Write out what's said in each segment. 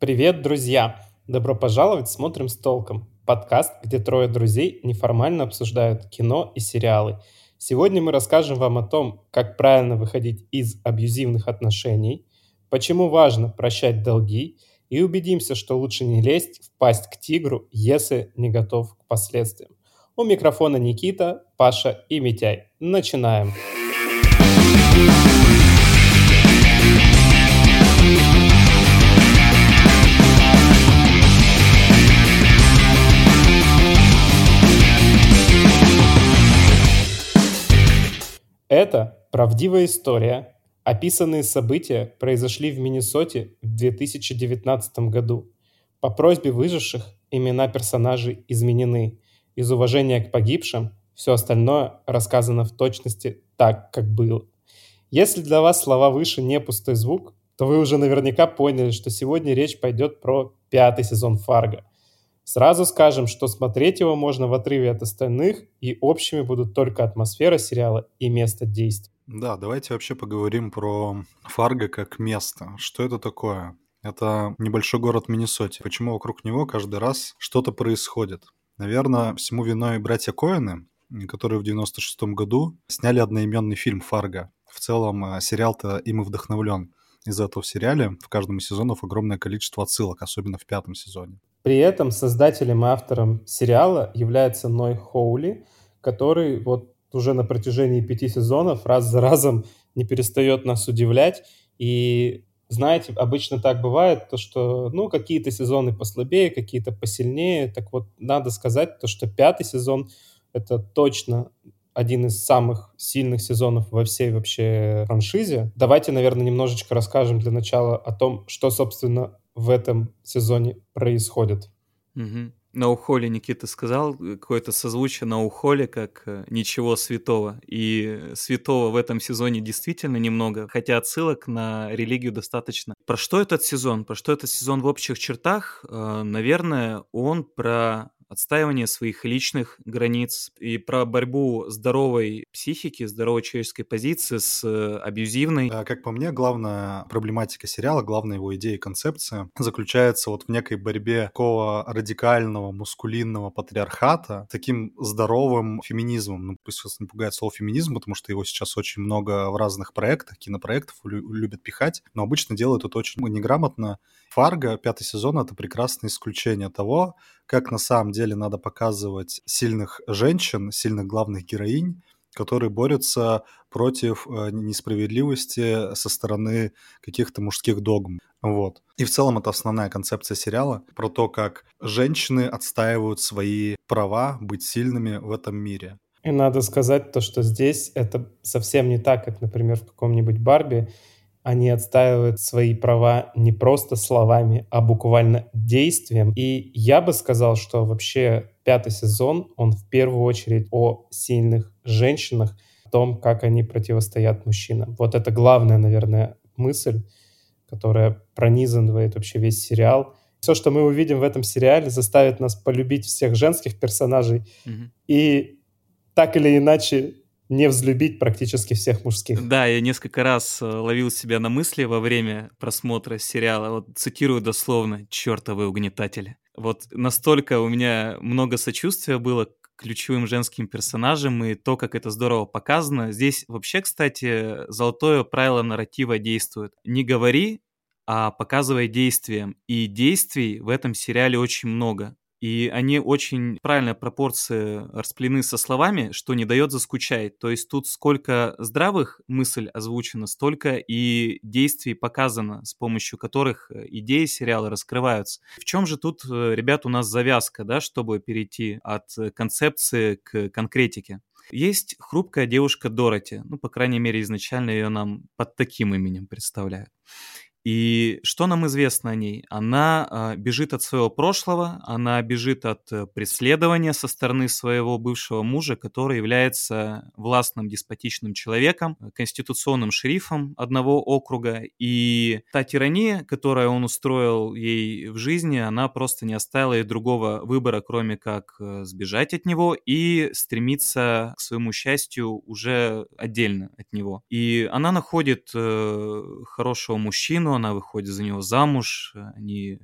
Привет, друзья! Добро пожаловать в «Смотрим с толком» — подкаст, где трое друзей неформально обсуждают кино и сериалы. Сегодня мы расскажем вам о том, как правильно выходить из абьюзивных отношений, почему важно прощать долги и убедимся, что лучше не лезть в пасть к тигру, если не готов к последствиям. У микрофона Никита, Паша и Митяй. Начинаем! Начинаем! Это правдивая история. Описанные события произошли в Миннесоте в 2019 году. По просьбе выживших имена персонажей изменены. Из уважения к погибшим все остальное рассказано в точности так, как было. Если для вас слова выше не пустой звук, то вы уже наверняка поняли, что сегодня речь пойдет про пятый сезон Фарго. Сразу скажем, что смотреть его можно в отрыве от остальных, и общими будут только атмосфера сериала и место действия. Да, давайте вообще поговорим про Фарго как место. Что это такое? Это небольшой город Миннесоте. Почему вокруг него каждый раз что-то происходит? Наверное, всему виной братья Коэны, которые в 96 году сняли одноименный фильм «Фарго». В целом, э, сериал-то им и вдохновлен. Из-за этого в сериале в каждом из сезонов огромное количество отсылок, особенно в пятом сезоне. При этом создателем и автором сериала является Ной Хоули, который вот уже на протяжении пяти сезонов раз за разом не перестает нас удивлять. И знаете, обычно так бывает, то что, ну, какие-то сезоны послабее, какие-то посильнее. Так вот, надо сказать то, что пятый сезон — это точно один из самых сильных сезонов во всей вообще франшизе. Давайте, наверное, немножечко расскажем для начала о том, что, собственно, в этом сезоне происходит. На ухоле Никита сказал, какое-то созвучие на ухоле, как э, ничего святого. И святого в этом сезоне действительно немного, хотя отсылок на религию достаточно. Про что этот сезон? Про что этот сезон в общих чертах? Э, наверное, он про отстаивание своих личных границ и про борьбу здоровой психики, здоровой человеческой позиции с э, абьюзивной. Как по мне, главная проблематика сериала, главная его идея и концепция заключается вот в некой борьбе такого радикального, мускулинного патриархата таким здоровым феминизмом. Ну, пусть вас не пугает слово феминизм, потому что его сейчас очень много в разных проектах, кинопроектов любят пихать, но обычно делают это очень неграмотно. Фарго, пятый сезон, это прекрасное исключение того, как на самом деле надо показывать сильных женщин, сильных главных героинь, которые борются против э, несправедливости со стороны каких-то мужских догм. Вот. И в целом это основная концепция сериала про то, как женщины отстаивают свои права быть сильными в этом мире. И надо сказать то, что здесь это совсем не так, как, например, в каком-нибудь Барби, они отстаивают свои права не просто словами, а буквально действием. И я бы сказал, что вообще пятый сезон, он в первую очередь о сильных женщинах, о том, как они противостоят мужчинам. Вот это главная, наверное, мысль, которая пронизывает вообще весь сериал. Все, что мы увидим в этом сериале, заставит нас полюбить всех женских персонажей mm-hmm. и так или иначе не взлюбить практически всех мужских. Да, я несколько раз э, ловил себя на мысли во время просмотра сериала. Вот цитирую дословно «чертовы угнетатели». Вот настолько у меня много сочувствия было ключевым женским персонажам и то, как это здорово показано. Здесь вообще, кстати, золотое правило нарратива действует. Не говори, а показывай действием. И действий в этом сериале очень много и они очень правильная пропорция расплены со словами, что не дает заскучать. То есть тут сколько здравых мыслей озвучено, столько и действий показано, с помощью которых э, идеи сериала раскрываются. В чем же тут, э, ребят, у нас завязка, да, чтобы перейти от э, концепции к конкретике? Есть хрупкая девушка Дороти, ну, по крайней мере, изначально ее нам под таким именем представляют. И что нам известно о ней? Она э, бежит от своего прошлого, она бежит от э, преследования со стороны своего бывшего мужа, который является властным деспотичным человеком, конституционным шерифом одного округа. И та тирания, которую он устроил ей в жизни, она просто не оставила ей другого выбора, кроме как э, сбежать от него и стремиться к своему счастью уже отдельно от него. И она находит э, хорошего мужчину, мужчину, она выходит за него замуж, они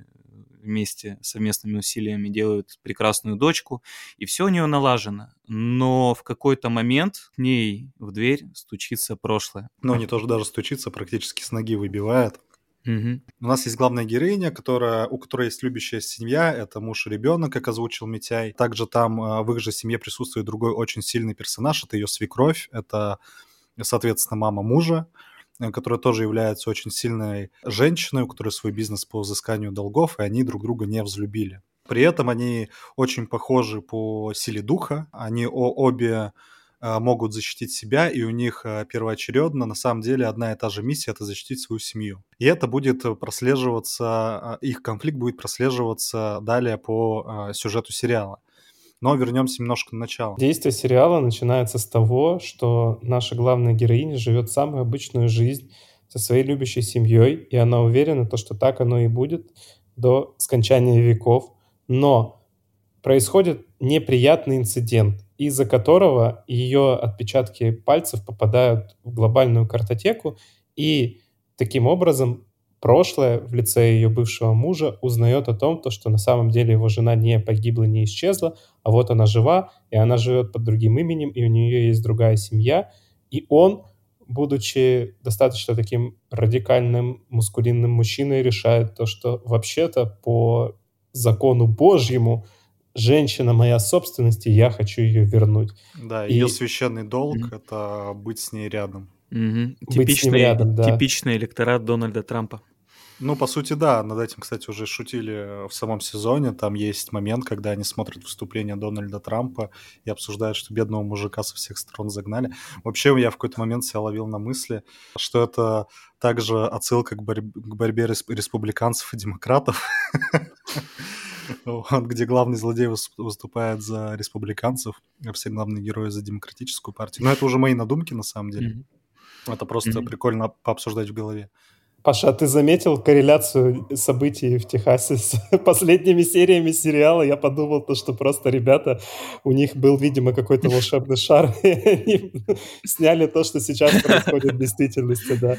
вместе совместными усилиями делают прекрасную дочку, и все у нее налажено. Но в какой-то момент к ней в дверь стучится прошлое. Но не тоже даже стучится, практически с ноги выбивает. Угу. У нас есть главная героиня, которая, у которой есть любящая семья, это муж и ребенок, как озвучил Митяй. Также там а, в их же семье присутствует другой очень сильный персонаж, это ее свекровь, это, соответственно, мама мужа, э, которая тоже является очень сильной женщиной, у которой свой бизнес по взысканию долгов, и они друг друга не взлюбили. При этом они очень похожи по силе духа, они обе а, могут защитить себя, и у них а, первоочередно на самом деле одна и та же миссия — это защитить свою семью. И это будет прослеживаться, их конфликт будет прослеживаться далее по сюжету сериала. Но вернемся немножко на начало. Действие сериала начинается с того, что наша главная героиня живет самую обычную жизнь со своей любящей семьей, и она уверена, то, что так оно и будет до скончания веков. Но происходит неприятный инцидент из-за которого ее отпечатки пальцев попадают в глобальную картотеку, и таким образом прошлое в лице ее бывшего мужа узнает о том, то, что на самом деле его жена не погибла, не исчезла, а вот она жива, и она живет под другим именем, и у нее есть другая семья, и он, будучи достаточно таким радикальным, мускулинным мужчиной, решает то, что вообще-то по закону Божьему женщина моя собственность, и я хочу ее вернуть. Да, и... ее священный долг это быть с ней рядом. Быть типичный, с ним рядом, да. Типичный электорат Дональда Трампа. Ну, по сути, да. Над этим, кстати, уже шутили в самом сезоне. Там есть момент, когда они смотрят выступление Дональда Трампа и обсуждают, что бедного мужика со всех сторон загнали. Вообще, я в какой-то момент себя ловил на мысли, что это также отсылка к, борь- к борьбе республиканцев и демократов. где главный злодей выступает за республиканцев, а все главные герои за демократическую партию. Но это уже мои надумки, на самом деле. Это просто прикольно пообсуждать в голове. Паша, а ты заметил корреляцию событий в Техасе с последними сериями сериала? Я подумал, то, что просто ребята, у них был, видимо, какой-то волшебный шар, и они сняли то, что сейчас происходит в действительности, да.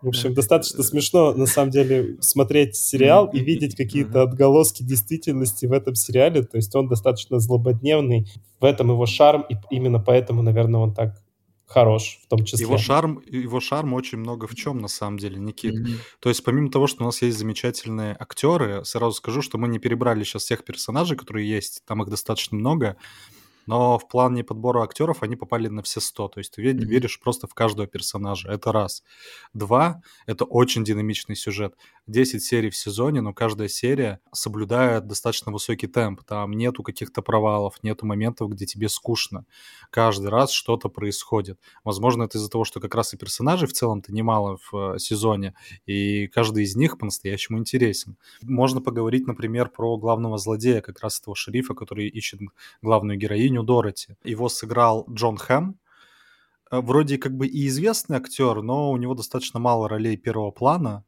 В общем, достаточно смешно, на самом деле, смотреть сериал и видеть какие-то отголоски действительности в этом сериале. То есть он достаточно злободневный. В этом его шарм, и именно поэтому, наверное, он так хорош в том числе. Его шарм, его шарм очень много в чем, на самом деле, Никит. Mm-hmm. То есть помимо того, что у нас есть замечательные актеры, сразу скажу, что мы не перебрали сейчас всех персонажей, которые есть, там их достаточно много, но в плане подбора актеров они попали на все 100. То есть ты mm-hmm. веришь просто в каждого персонажа. Это раз. Два — это очень динамичный сюжет. 10 серий в сезоне, но каждая серия соблюдает достаточно высокий темп. Там нету каких-то провалов, нету моментов, где тебе скучно. Каждый раз что-то происходит. Возможно, это из-за того, что как раз и персонажей в целом-то немало в э, сезоне, и каждый из них по-настоящему интересен. Можно поговорить, например, про главного злодея, как раз этого шерифа, который ищет главную героиню героиню Дороти. Его сыграл Джон Хэм, э, вроде как бы и известный актер, но у него достаточно мало ролей первого плана.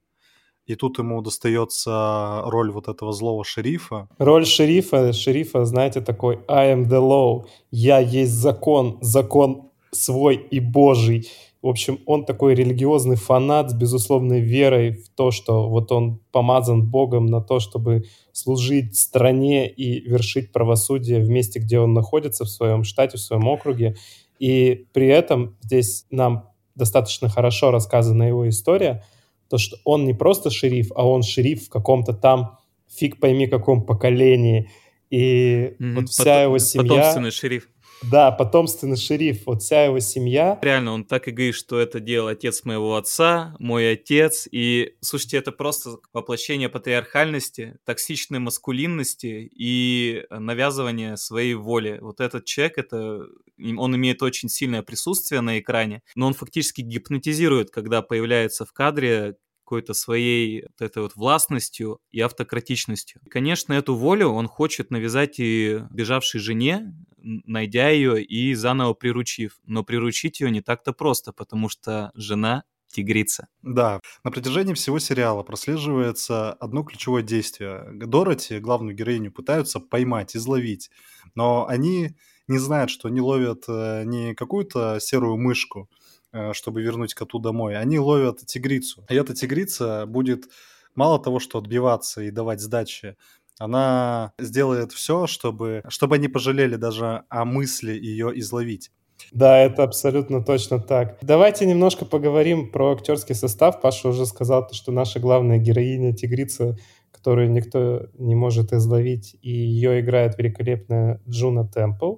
И тут ему достается роль вот этого злого шерифа. Роль шерифа, шерифа, знаете, такой I am the law, я есть закон, закон свой и божий. В общем, он такой религиозный фанат с безусловной верой в то, что вот он помазан Богом на то, чтобы служить стране и вершить правосудие в месте, где он находится, в своем штате, в своем округе. И при этом здесь нам достаточно хорошо рассказана его история, то, что он не просто шериф, а он шериф в каком-то там фиг пойми каком поколении. И mm-hmm. вот вся Потом, его семья... Потомственный шериф. Да, потомственный шериф, вот вся его семья. Реально, он так и говорит, что это делал отец моего отца, мой отец. И, слушайте, это просто воплощение патриархальности, токсичной маскулинности и навязывания своей воли. Вот этот человек, это, он имеет очень сильное присутствие на экране, но он фактически гипнотизирует, когда появляется в кадре какой-то своей вот этой вот властностью и автократичностью. Конечно, эту волю он хочет навязать и бежавшей жене, найдя ее и заново приручив. Но приручить ее не так-то просто, потому что жена тигрица. Да, на протяжении всего сериала прослеживается одно ключевое действие. Дороти, главную героиню, пытаются поймать, изловить, но они не знают, что они ловят э, не какую-то серую мышку, э, чтобы вернуть коту домой, они ловят тигрицу. И эта тигрица будет мало того, что отбиваться и давать сдачи, она сделает все, чтобы, чтобы они пожалели даже о мысли ее изловить. Да, это абсолютно точно так. Давайте немножко поговорим про актерский состав. Паша уже сказал, что наша главная героиня тигрица, которую никто не может изловить, и ее играет великолепная Джуно Темпл.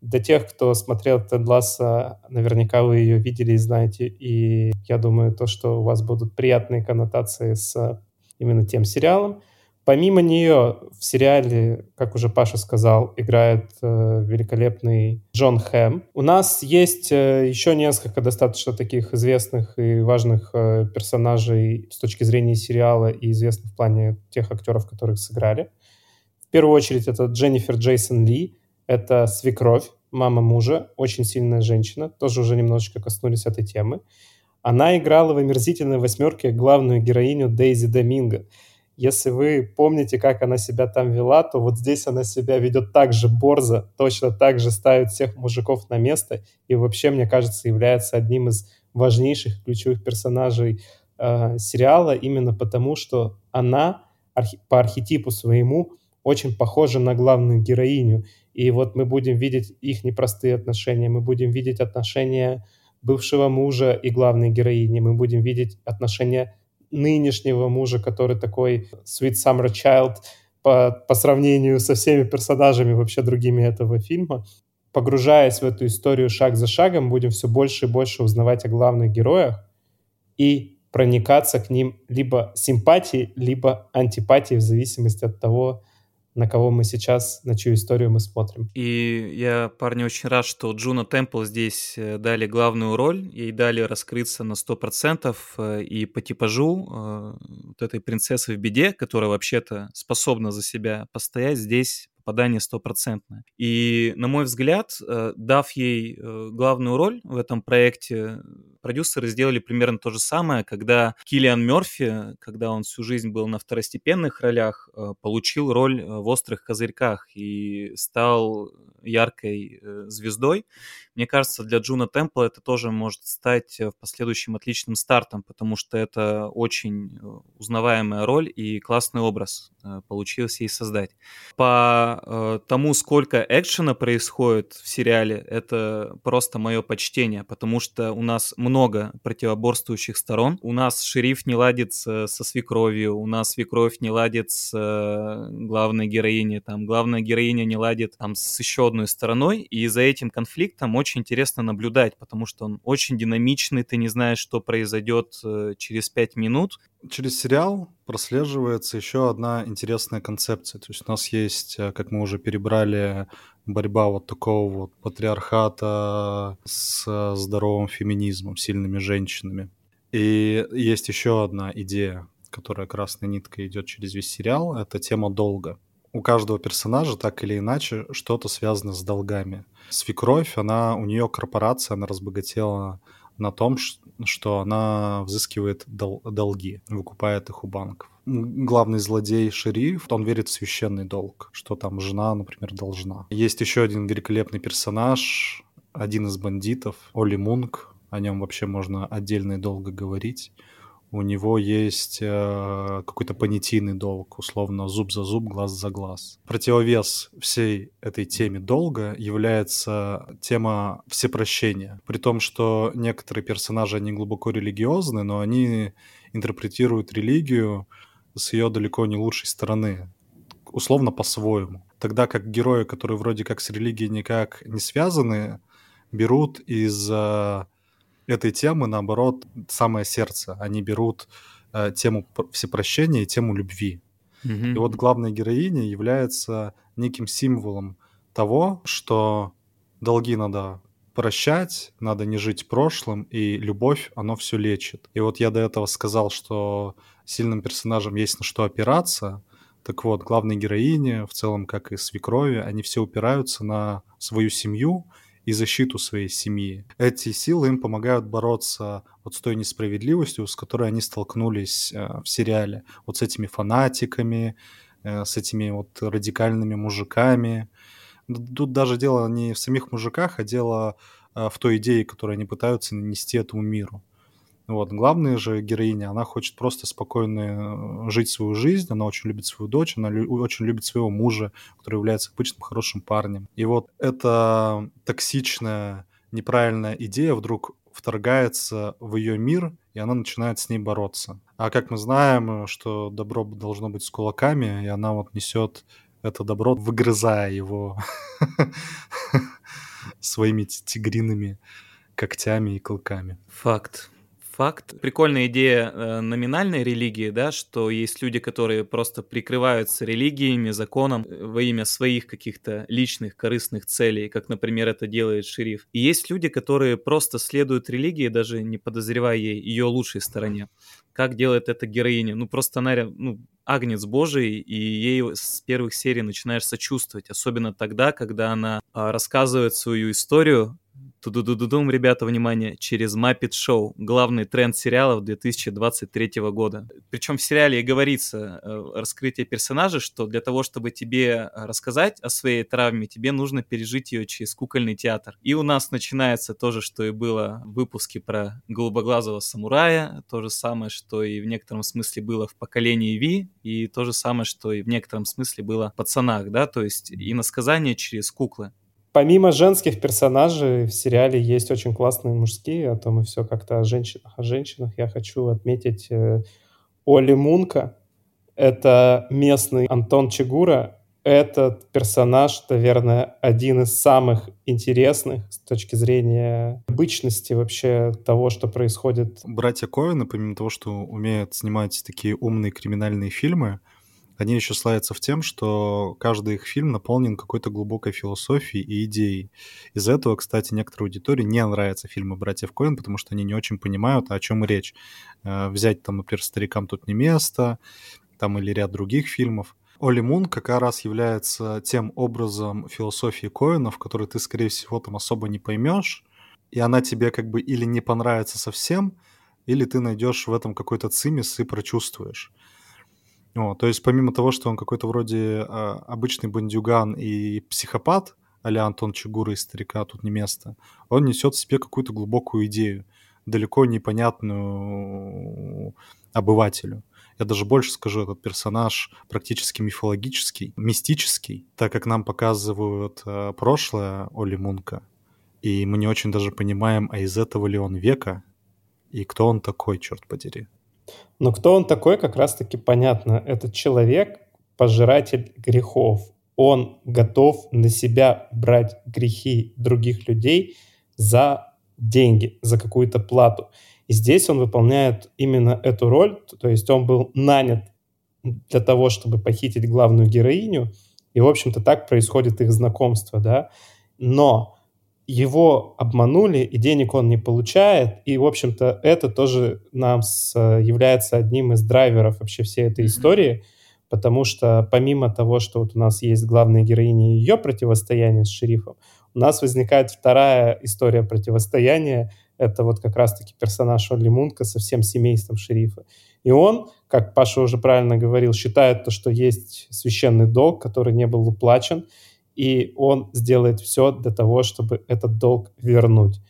Для тех, кто смотрел Тед Лассо, наверняка вы ее видели и знаете, и я думаю, то, что у вас будут приятные коннотации с именно тем сериалом. Помимо нее в сериале, как уже Паша сказал, играет э, великолепный Джон Хэм. У нас есть э, еще несколько достаточно таких известных и важных э, персонажей с точки зрения сериала и известных в плане тех актеров, которых сыграли. В первую очередь это Дженнифер Джейсон Ли, это свекровь, мама мужа, очень сильная женщина, тоже уже немножечко коснулись этой темы. Она играла в «Омерзительной восьмерке» главную героиню Дейзи Доминго — если вы помните, как она себя там вела, то вот здесь она себя ведет так же борзо, точно так же ставит всех мужиков на место и вообще, мне кажется, является одним из важнейших ключевых персонажей э, сериала именно потому, что она архи- по архетипу своему очень похожа на главную героиню. И вот мы будем видеть их непростые отношения, мы будем видеть отношения бывшего мужа и главной героини, мы будем видеть отношения нынешнего мужа, который такой sweet summer child по, по сравнению со всеми персонажами вообще другими этого фильма. Погружаясь в эту историю шаг за шагом, будем все больше и больше узнавать о главных героях и проникаться к ним либо симпатией, либо антипатией в зависимости от того, на кого мы сейчас, на чью историю мы смотрим. И я, парни, очень рад, что Джуна Темпл здесь э, дали главную роль, ей дали раскрыться на 100%, э, и по типажу э, вот этой принцессы в беде, которая вообще-то способна за себя постоять, здесь попадание стопроцентное. И, на мой взгляд, дав ей главную роль в этом проекте, продюсеры сделали примерно то же самое, когда Киллиан Мерфи, когда он всю жизнь был на второстепенных ролях, э, получил роль э, в «Острых козырьках» и стал яркой э, звездой. Мне кажется, для Джуна Темпла это тоже может стать в последующем отличным стартом, потому что это очень узнаваемая роль и классный образ получилось ей создать. По тому, сколько экшена происходит в сериале, это просто мое почтение, потому что у нас много противоборствующих сторон. У нас шериф не ладит со свекровью, у нас свекровь не ладит с э, главной героиней, там главная героиня не ладит там с еще одной стороной, и за этим конфликтом очень интересно наблюдать, потому что он очень динамичный, ты не знаешь, что произойдет э, через пять минут. Через сериал прослеживается еще одна интересная концепция. То есть у нас есть, э, как мы уже перебрали, борьба вот такого вот патриархата с здоровым феминизмом, сильными женщинами. И есть еще одна идея, которая красной ниткой идет через весь сериал, это тема долга. У каждого персонажа так или иначе что-то связано с долгами. Свекровь, она, у нее корпорация, она разбогатела на том, что она взыскивает дол- долги, выкупает их у банков. Главный злодей шериф, он верит в священный долг, что там жена, например, должна. Есть еще один великолепный персонаж, один из бандитов, Оли Мунк, о нем вообще можно отдельно и долго говорить у него есть э, какой-то понятийный долг, условно зуб за зуб, глаз за глаз. Противовес всей этой теме долга является тема всепрощения. При том, что некоторые персонажи, они глубоко религиозны, но они интерпретируют религию с ее далеко не лучшей стороны, условно по-своему. Тогда как герои, которые вроде как с религией никак не связаны, берут из этой темы, наоборот, самое сердце. Они берут э, тему всепрощения и тему любви. Mm-hmm. И вот главная героиня является неким символом того, что долги надо прощать, надо не жить прошлым, и любовь, оно все лечит. И вот я до этого сказал, что сильным персонажам есть на что опираться. Так вот, главные героини, в целом, как и свекрови, они все упираются на свою семью и защиту своей семьи. Эти силы им помогают бороться вот с той несправедливостью, с которой они столкнулись э, в сериале. Вот с этими фанатиками, э, с этими вот радикальными мужиками. Тут даже дело не в самих мужиках, а дело в той идее, которую они пытаются нанести этому миру. Вот. Главная же героиня, она хочет просто спокойно э, жить свою жизнь, она очень любит свою дочь, она лю- очень любит своего мужа, который является обычным хорошим парнем. И вот эта токсичная, неправильная идея вдруг вторгается в ее мир, и она начинает с ней бороться. А как мы знаем, что добро должно быть с кулаками, и она вот несет это добро, выгрызая его своими тигриными когтями и клыками. Факт факт. Прикольная идея э, номинальной религии, да, что есть люди, которые просто прикрываются религиями, законом э, во имя своих каких-то личных корыстных целей, как, например, это делает шериф. И есть люди, которые просто следуют религии, даже не подозревая ее лучшей стороне. Как делает это героиня? Ну, просто она ну, агнец божий, и ей с первых серий начинаешь сочувствовать, особенно тогда, когда она а, рассказывает свою историю Ту-ду-ду-дум, ребята, внимание, через Muppet Show, главный тренд сериалов 2023 года. Причем в сериале и говорится э, раскрытие персонажа, что для того, чтобы тебе рассказать о своей травме, тебе нужно пережить ее через кукольный театр. И у нас начинается то же, что и было в выпуске про голубоглазого самурая, то же самое, что и в некотором смысле было в поколении Ви, и то же самое, что и в некотором смысле было в пацанах, да, то есть и насказание через куклы. Помимо женских персонажей в сериале есть очень классные мужские, а то мы все как-то о женщинах. О женщинах я хочу отметить э, Оли Мунка. Это местный Антон Чигура. Этот персонаж, наверное, один из самых интересных с точки зрения обычности вообще того, что происходит. Братья Коэны, помимо того, что умеют снимать такие умные криминальные фильмы, они еще славятся в тем, что каждый их фильм наполнен какой-то глубокой философией и идеей. Из-за этого, кстати, некоторой аудитории не нравятся фильмы «Братьев Коэн», потому что они не очень понимают, о чем речь. Э, взять там, например, «Старикам тут не место», там или ряд других фильмов. Оли Мун как раз является тем образом философии Коэнов, который ты, скорее всего, там особо не поймешь, и она тебе как бы или не понравится совсем, или ты найдешь в этом какой-то цимис и прочувствуешь. О, то есть помимо того, что он какой-то вроде э, обычный бандюган и психопат, а Антон Чигура из «Старика тут не место», он несет в себе какую-то глубокую идею, далеко непонятную обывателю. Я даже больше скажу, этот персонаж практически мифологический, мистический, так как нам показывают э, прошлое Оли Мунка, и мы не очень даже понимаем, а из этого ли он века, и кто он такой, черт подери. Но кто он такой, как раз-таки понятно. Это человек, пожиратель грехов. Он готов на себя брать грехи других людей за деньги, за какую-то плату. И здесь он выполняет именно эту роль, то есть он был нанят для того, чтобы похитить главную героиню, и, в общем-то, так происходит их знакомство, да. Но его обманули, и денег он не получает, и, в общем-то, это тоже нам с, является одним из драйверов вообще всей этой истории, потому что помимо того, что вот у нас есть главная героиня и ее противостояние с шерифом, у нас возникает вторая история противостояния, это вот как раз-таки персонаж Олли Мунка со всем семейством шерифа. И он, как Паша уже правильно говорил, считает то, что есть священный долг, который не был уплачен, и он сделает все для того, чтобы этот долг вернуть.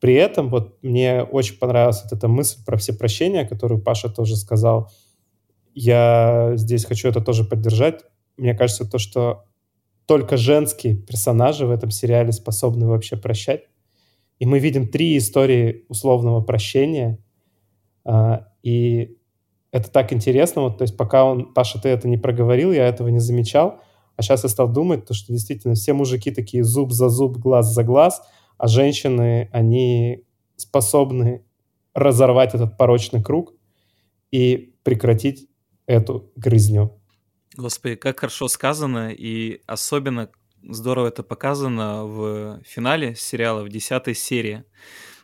При этом вот мне очень понравилась вот эта мысль про все прощения, которую Паша тоже сказал. Я здесь хочу это тоже поддержать. Мне кажется, то, что только женские персонажи в этом сериале способны вообще прощать. И мы видим три истории условного прощения. А, и это так интересно. Вот, то есть пока он, Паша, ты это не проговорил, я этого не замечал. А сейчас я стал думать, то, что действительно все мужики такие зуб за зуб, глаз за глаз, а женщины, они способны разорвать этот порочный круг и прекратить эту грызню. Господи, как хорошо сказано, и особенно здорово это показано в финале сериала, в десятой серии.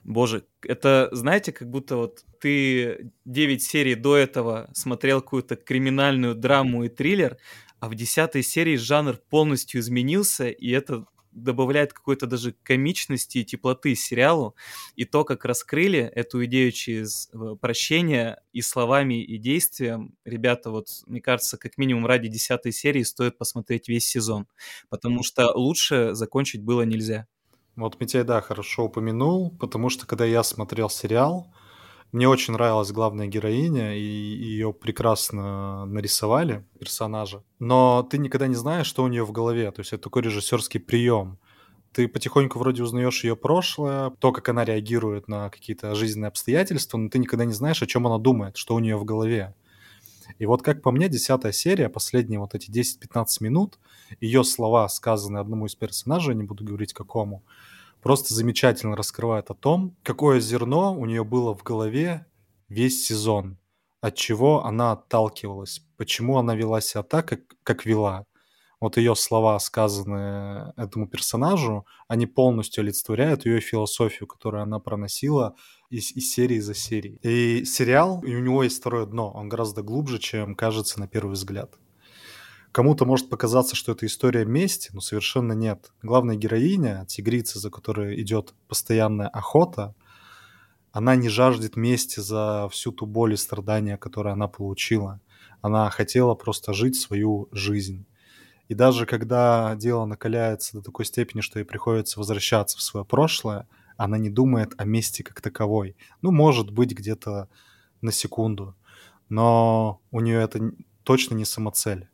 Боже, это, знаете, как будто вот ты 9 серий до этого смотрел какую-то криминальную драму и триллер, а в десятой серии жанр полностью изменился, и это добавляет какой-то даже комичности и теплоты сериалу. И то, как раскрыли эту идею через э, прощение и словами, и действием, ребята, вот, мне кажется, как минимум ради десятой серии стоит посмотреть весь сезон, потому что лучше закончить было нельзя. Вот Митяй, да, хорошо упомянул, потому что когда я смотрел сериал, мне очень нравилась главная героиня, и ее прекрасно нарисовали, персонажа. Но ты никогда не знаешь, что у нее в голове. То есть это такой режиссерский прием. Ты потихоньку вроде узнаешь ее прошлое, то, как она реагирует на какие-то жизненные обстоятельства, но ты никогда не знаешь, о чем она думает, что у нее в голове. И вот как по мне, десятая серия, последние вот эти 10-15 минут, ее слова, сказанные одному из персонажей, не буду говорить какому, просто замечательно раскрывает о том, какое зерно у нее было в голове весь сезон, от чего она отталкивалась, почему она вела себя так, как, как вела. Вот ее слова, сказанные этому персонажу, они полностью олицетворяют ее философию, которую она проносила из, из серии за серией. И сериал, у него есть второе дно, он гораздо глубже, чем кажется на первый взгляд. Кому-то может показаться, что это история мести, но совершенно нет. Главная героиня, тигрица, за которой идет постоянная охота, она не жаждет мести за всю ту боль и страдания, которые она получила. Она хотела просто жить свою жизнь. И даже когда дело накаляется до такой степени, что ей приходится возвращаться в свое прошлое, она не думает о мести как таковой. Ну, может быть, где-то на секунду. Но у нее это точно не самоцель.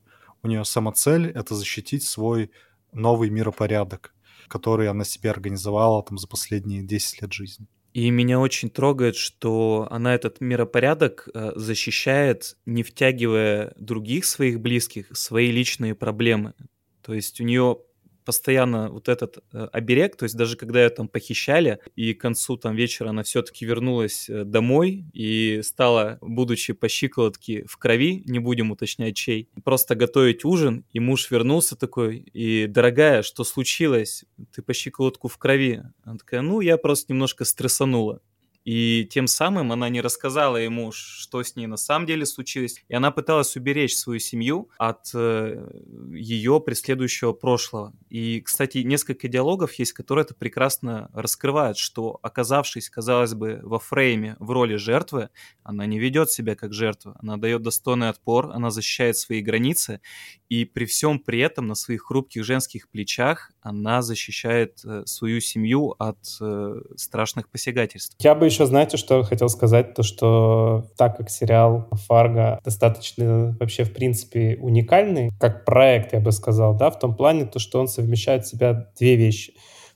У нее самоцель — это защитить свой новый миропорядок, который она себе организовала там за последние 10 лет жизни. И меня очень трогает, что она этот миропорядок э, защищает, не втягивая других своих близких свои личные проблемы. То есть у нее постоянно вот этот э, оберег, то есть даже когда ее там похищали, и к концу там вечера она все-таки вернулась э, домой и стала, будучи по щиколотке в крови, не будем уточнять чей, просто готовить ужин, и муж вернулся такой, и, дорогая, что случилось? Ты по щиколотку в крови. Она такая, ну, я просто немножко стрессанула. И тем самым она не рассказала ему, что с ней на самом деле случилось. И она пыталась уберечь свою семью от э, ее преследующего прошлого. И, кстати, несколько диалогов есть, которые это прекрасно раскрывают, что, оказавшись, казалось бы, во фрейме в роли жертвы, она не ведет себя как жертва. Она дает достойный отпор, она защищает свои границы. И при всем при этом на своих хрупких женских плечах она защищает э, свою семью от э, страшных посягательств. Я бы еще, знаете, что хотел сказать, то что так как сериал «Фарго» достаточно вообще, в принципе, уникальный, как проект, я бы сказал, да, в том плане, то, что он совмещает в себя две вещи.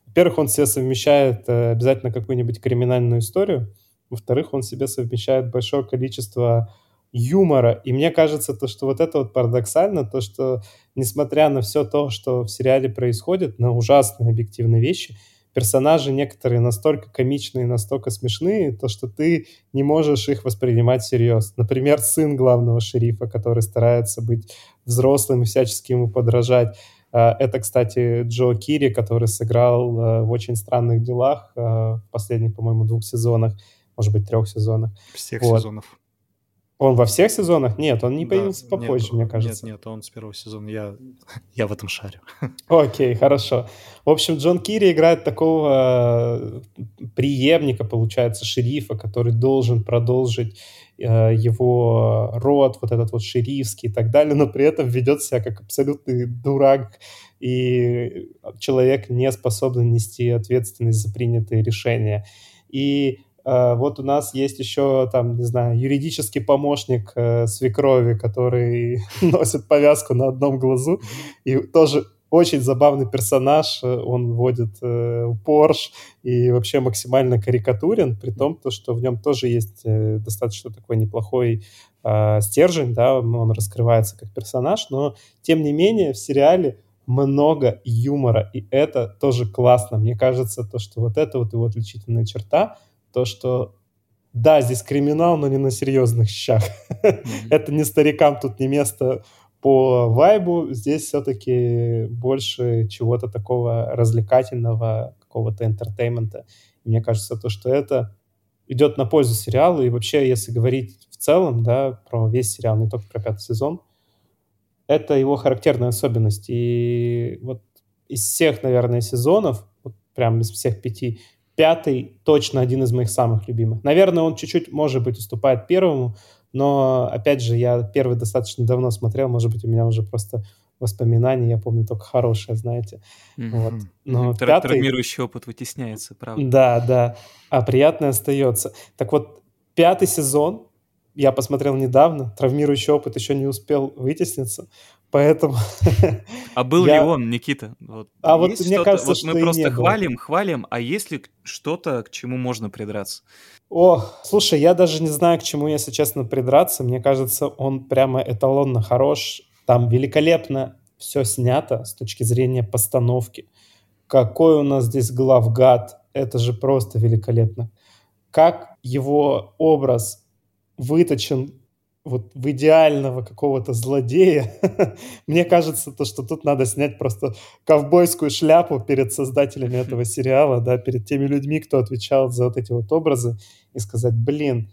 Во-первых, он себе совмещает э, обязательно какую-нибудь криминальную историю, во-вторых, он себе совмещает большое количество юмора. И мне кажется, то, что вот это вот парадоксально, то, что несмотря на все то, что в сериале происходит, на ужасные объективные вещи, персонажи некоторые настолько комичные, настолько смешные, то что ты не можешь их воспринимать всерьез. Например, сын главного шерифа, который старается быть взрослым и всячески ему подражать. А, это, кстати, Джо Кири, который сыграл а, в «Очень странных делах» а, в последних, по-моему, двух сезонах, может быть, трех сезонах. Всех вот. сезонов. Он во всех сезонах? Нет, он не да, появился попозже, нет, мне кажется. Нет, нет, он с первого сезона. Я, я в этом шарю. Окей, хорошо. В общем, Джон Кири играет такого э, преемника, получается, шерифа, который должен продолжить э, его род, вот этот вот шерифский и так далее, но при этом ведет себя как абсолютный дурак и человек, не способный нести ответственность за принятые решения. И вот у нас есть еще, там, не знаю, юридический помощник э, свекрови, который носит повязку на одном глазу, и тоже очень забавный персонаж, э, он водит э, Porsche и вообще максимально карикатурен, при том, то, что в нем тоже есть э, достаточно такой неплохой э, стержень, да, он раскрывается как персонаж, но тем не менее в сериале много юмора, и это тоже классно. Мне кажется, то, что вот это вот его отличительная черта — то, что да, здесь криминал, но не на серьезных щах. Это не старикам тут не место по вайбу. Здесь все-таки больше чего-то такого развлекательного, какого-то entertainment а. Мне кажется, то, что это идет на пользу сериалу. И вообще, если говорить в целом, да, про весь сериал, не только про пятый сезон, это его характерная особенность. И вот из всех, наверное, сезонов, вот прям из всех пяти, Пятый точно один из моих самых любимых. Наверное, он чуть-чуть, может быть, уступает первому, но, опять же, я первый достаточно давно смотрел, может быть, у меня уже просто воспоминаний я помню только хорошее, знаете. Мгм. Вот. Но Тра- пятый... Травмирующий опыт вытесняется, правда. Да, да. А приятное остается. Так вот, пятый сезон я посмотрел недавно, травмирующий опыт еще не успел вытесниться, поэтому... А был Я- ли он, Никита? Вот А вот мне кажется, вот что мы не просто было. хвалим, хвалим, а есть ли что-то, к чему можно придраться? О, слушай, я даже не знаю, к чему, если честно, придраться. Мне кажется, он прямо эталонно хорош. Там великолепно все снято с точки зрения постановки. Какой у нас здесь главгад. Это же просто великолепно. Как его образ выточен вот в идеального какого-то злодея. Мне кажется, то, что тут надо снять просто ковбойскую шляпу перед создателями этого сериала, да, перед теми людьми, кто отвечал за вот эти вот образы, и сказать, блин,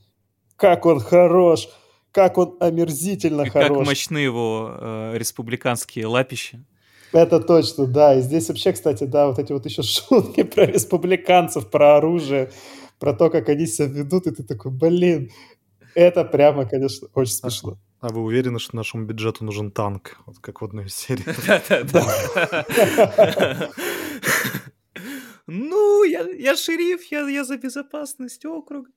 как он хорош, как он омерзительно И Как хорош. мощны его э, республиканские лапища. Это точно, да. И здесь вообще, кстати, да, вот эти вот еще шутки про республиканцев, про оружие, про то, как они себя ведут, и ты такой, блин, это прямо, конечно, очень смешно. А вы уверены, что нашему бюджету нужен танк? Вот как в одной из серий. Да-да-да. Ну, я, я шериф, я, я за безопасность округа.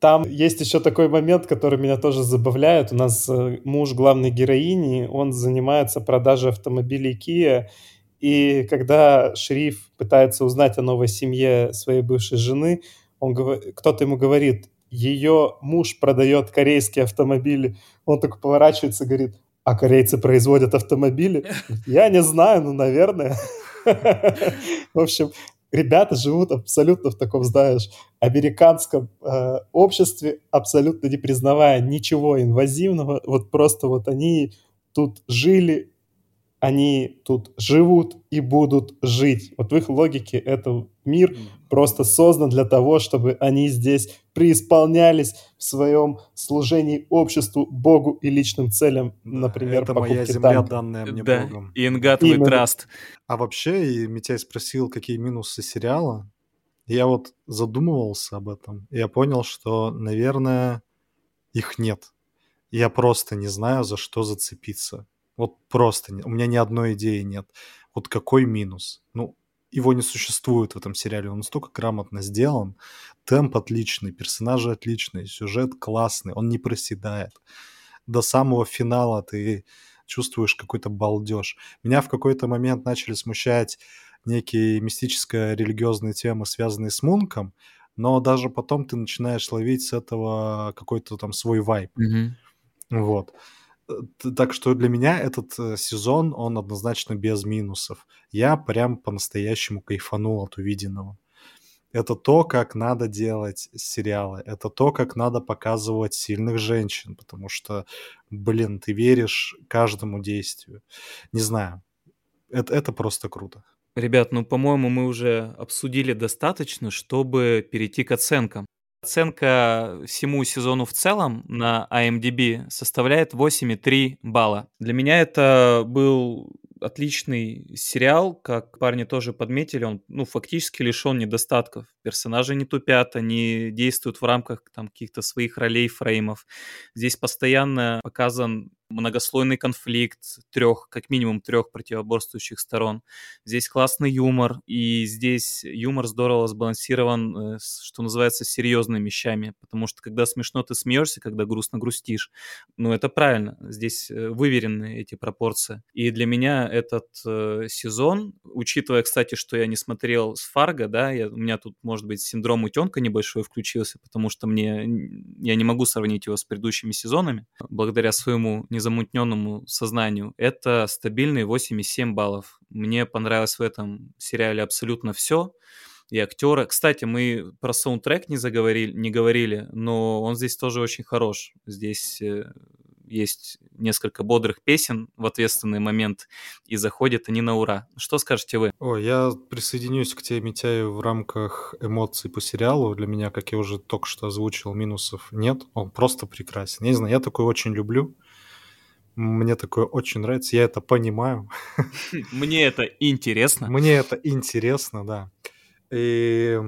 Там есть еще такой момент, который меня тоже забавляет. У нас э, муж главной героини, он занимается продажей автомобилей Kia. И когда шериф пытается узнать о новой семье своей бывшей жены, он, кто-то ему говорит, ее муж продает корейские автомобили. Он так поворачивается и говорит, а корейцы производят автомобили? Я не знаю, ну, наверное. В общем, ребята живут абсолютно в таком, знаешь, американском э, обществе, абсолютно не признавая ничего инвазивного. Вот просто вот они тут жили, они тут живут и будут жить. Вот в их логике это мир просто создан для того, чтобы они здесь преисполнялись в своем служении обществу, Богу и личным целям, Да, например, Это моя земля, танка. данная мне Да, Богом. in God we Именно. trust. А вообще, и Митяй спросил, какие минусы сериала. Я вот задумывался об этом. И я понял, что, наверное, их нет. Я просто не знаю, за что зацепиться. Вот просто у меня ни одной идеи нет. Вот какой минус? Ну, его не существует в этом сериале. Он настолько грамотно сделан. Темп отличный, персонажи отличные, сюжет классный, он не проседает. До самого финала ты чувствуешь какой-то балдеж. Меня в какой-то момент начали смущать некие мистическо-религиозные темы, связанные с Мунком, но даже потом ты начинаешь ловить с этого какой-то там свой вайб. Мгм. Вот. Так что для меня этот э, сезон, он однозначно без минусов. Я прям по-настоящему кайфанул от увиденного. Это то, как надо делать сериалы. Это то, как надо показывать сильных женщин. Потому что, блин, ты веришь каждому действию. Не знаю. Это, это просто круто. Ребят, ну, по-моему, мы уже обсудили достаточно, чтобы перейти к оценкам. Оценка всему сезону в целом на IMDb составляет 8,3 балла. Для меня это был отличный сериал, как парни тоже подметили, он ну, фактически лишен недостатков. Персонажи не тупят, они действуют в рамках там, каких-то своих ролей, фреймов. Здесь постоянно показан многослойный конфликт трех, как минимум трех противоборствующих сторон. Здесь классный юмор, и здесь юмор здорово сбалансирован, э, что называется, серьезными вещами, потому что когда смешно, ты смеешься, когда грустно, грустишь. Ну, это правильно, здесь э, выверены эти пропорции. И для меня этот э, сезон, учитывая, кстати, что я не смотрел с Фарго, да, я, у меня тут, может быть, синдром утенка небольшой включился, потому что мне, я не могу сравнить его с предыдущими сезонами, благодаря своему незамутненному сознанию. Это стабильные 8,7 баллов. Мне понравилось в этом сериале абсолютно все. И актеры. Кстати, мы про саундтрек не заговорили, не говорили, но он здесь тоже очень хорош. Здесь э, есть несколько бодрых песен в ответственный момент, и заходят они на ура. Что скажете вы? Ой, я присоединюсь к тебе, Митяю, в рамках эмоций по сериалу. Для меня, как я уже только что озвучил, минусов нет. Он просто прекрасен. Я не знаю, я такой очень люблю. Мне такое очень нравится. Я это понимаю. Мне это интересно. Мне это интересно, да. И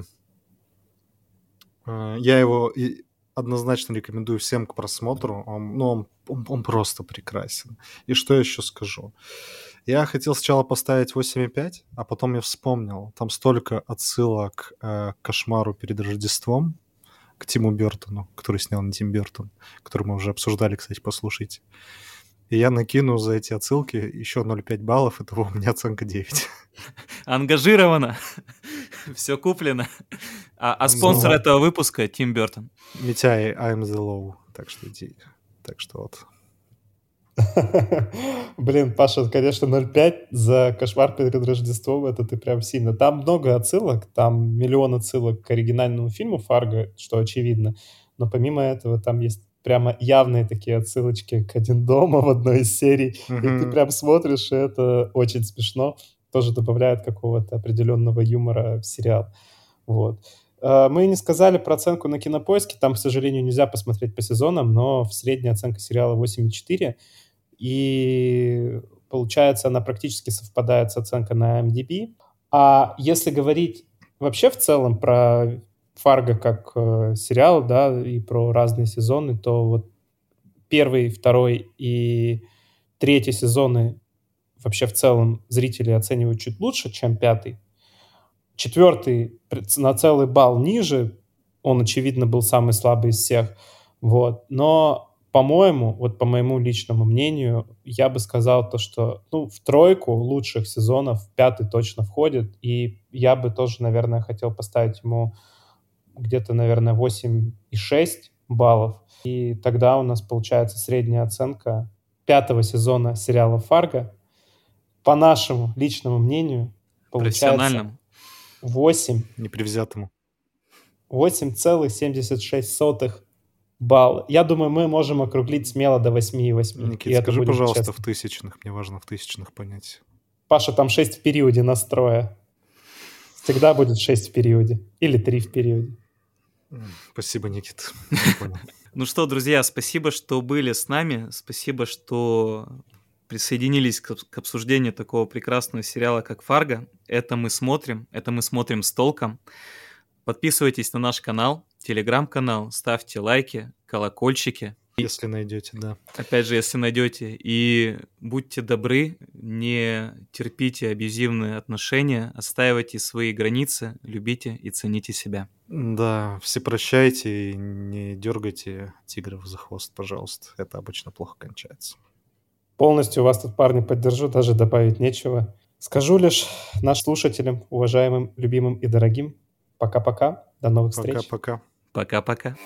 э, я его однозначно рекомендую всем к просмотру. Он, ну, он, он, он просто прекрасен. И что я еще скажу? Я хотел сначала поставить 8,5, а потом я вспомнил. Там столько отсылок э, к кошмару перед Рождеством, к Тиму Бертону, который снял не Тим Бертон, который мы уже обсуждали, кстати, послушайте. И я накину за эти отсылки еще 0,5 баллов, этого у меня оценка 9. Ангажировано. Все куплено. А, а спонсор этого выпуска Тим Бертон. Митяй, I'm the low. Так что иди. Так что вот. Блин, Паша, конечно, 0,5 за кошмар перед Рождеством, это ты прям сильно. Там много отсылок, там миллион отсылок к оригинальному фильму «Фарго», что очевидно. Но помимо этого там есть прямо явные такие отсылочки к «Один дома» в одной из серий. Mm-hmm. И ты прям смотришь, и это очень смешно. Тоже добавляет какого-то определенного юмора в сериал. Вот. А, мы не сказали про оценку на кинопоиске. Там, к сожалению, нельзя посмотреть по сезонам, но в средняя оценка сериала 8,4 и получается она практически совпадает с оценкой на MDB. А если говорить вообще в целом про Фарго как э, сериал, да, и про разные сезоны, то вот первый, второй и третий сезоны вообще в целом зрители оценивают чуть лучше, чем пятый. Четвертый на целый балл ниже, он, очевидно, был самый слабый из всех. Вот. Но по-моему, вот по моему личному мнению, я бы сказал то, что ну, в тройку лучших сезонов пятый точно входит, и я бы тоже, наверное, хотел поставить ему где-то, наверное, 8,6 баллов. И тогда у нас получается средняя оценка пятого сезона сериала «Фарго». По нашему личному мнению, получается 8. Непревзятому. 8,76 балл. Я думаю, мы можем округлить смело до 8,8. Никита, скажи, пожалуйста, честно. в тысячных. Мне важно в тысячных понять. Паша, там 6 в периоде настроя. Всегда будет 6 в периоде. Или 3 в периоде. Спасибо, Никит. Ну что, друзья, спасибо, что были с нами. Спасибо, что присоединились к обсуждению такого прекрасного сериала, как «Фарго». Это мы смотрим, это мы смотрим с толком. Подписывайтесь на наш канал, телеграм-канал, ставьте лайки, колокольчики. Если найдете, да. Опять же, если найдете. И будьте добры, не терпите абьюзивные отношения, отстаивайте свои границы, любите и цените себя. Да, все прощайте и не дергайте тигров за хвост, пожалуйста. Это обычно плохо кончается. Полностью вас тут, парни, поддержу, даже добавить нечего. Скажу лишь нашим слушателям, уважаемым, любимым и дорогим, Пока-пока. До новых встреч. Пока-пока. Пока-пока.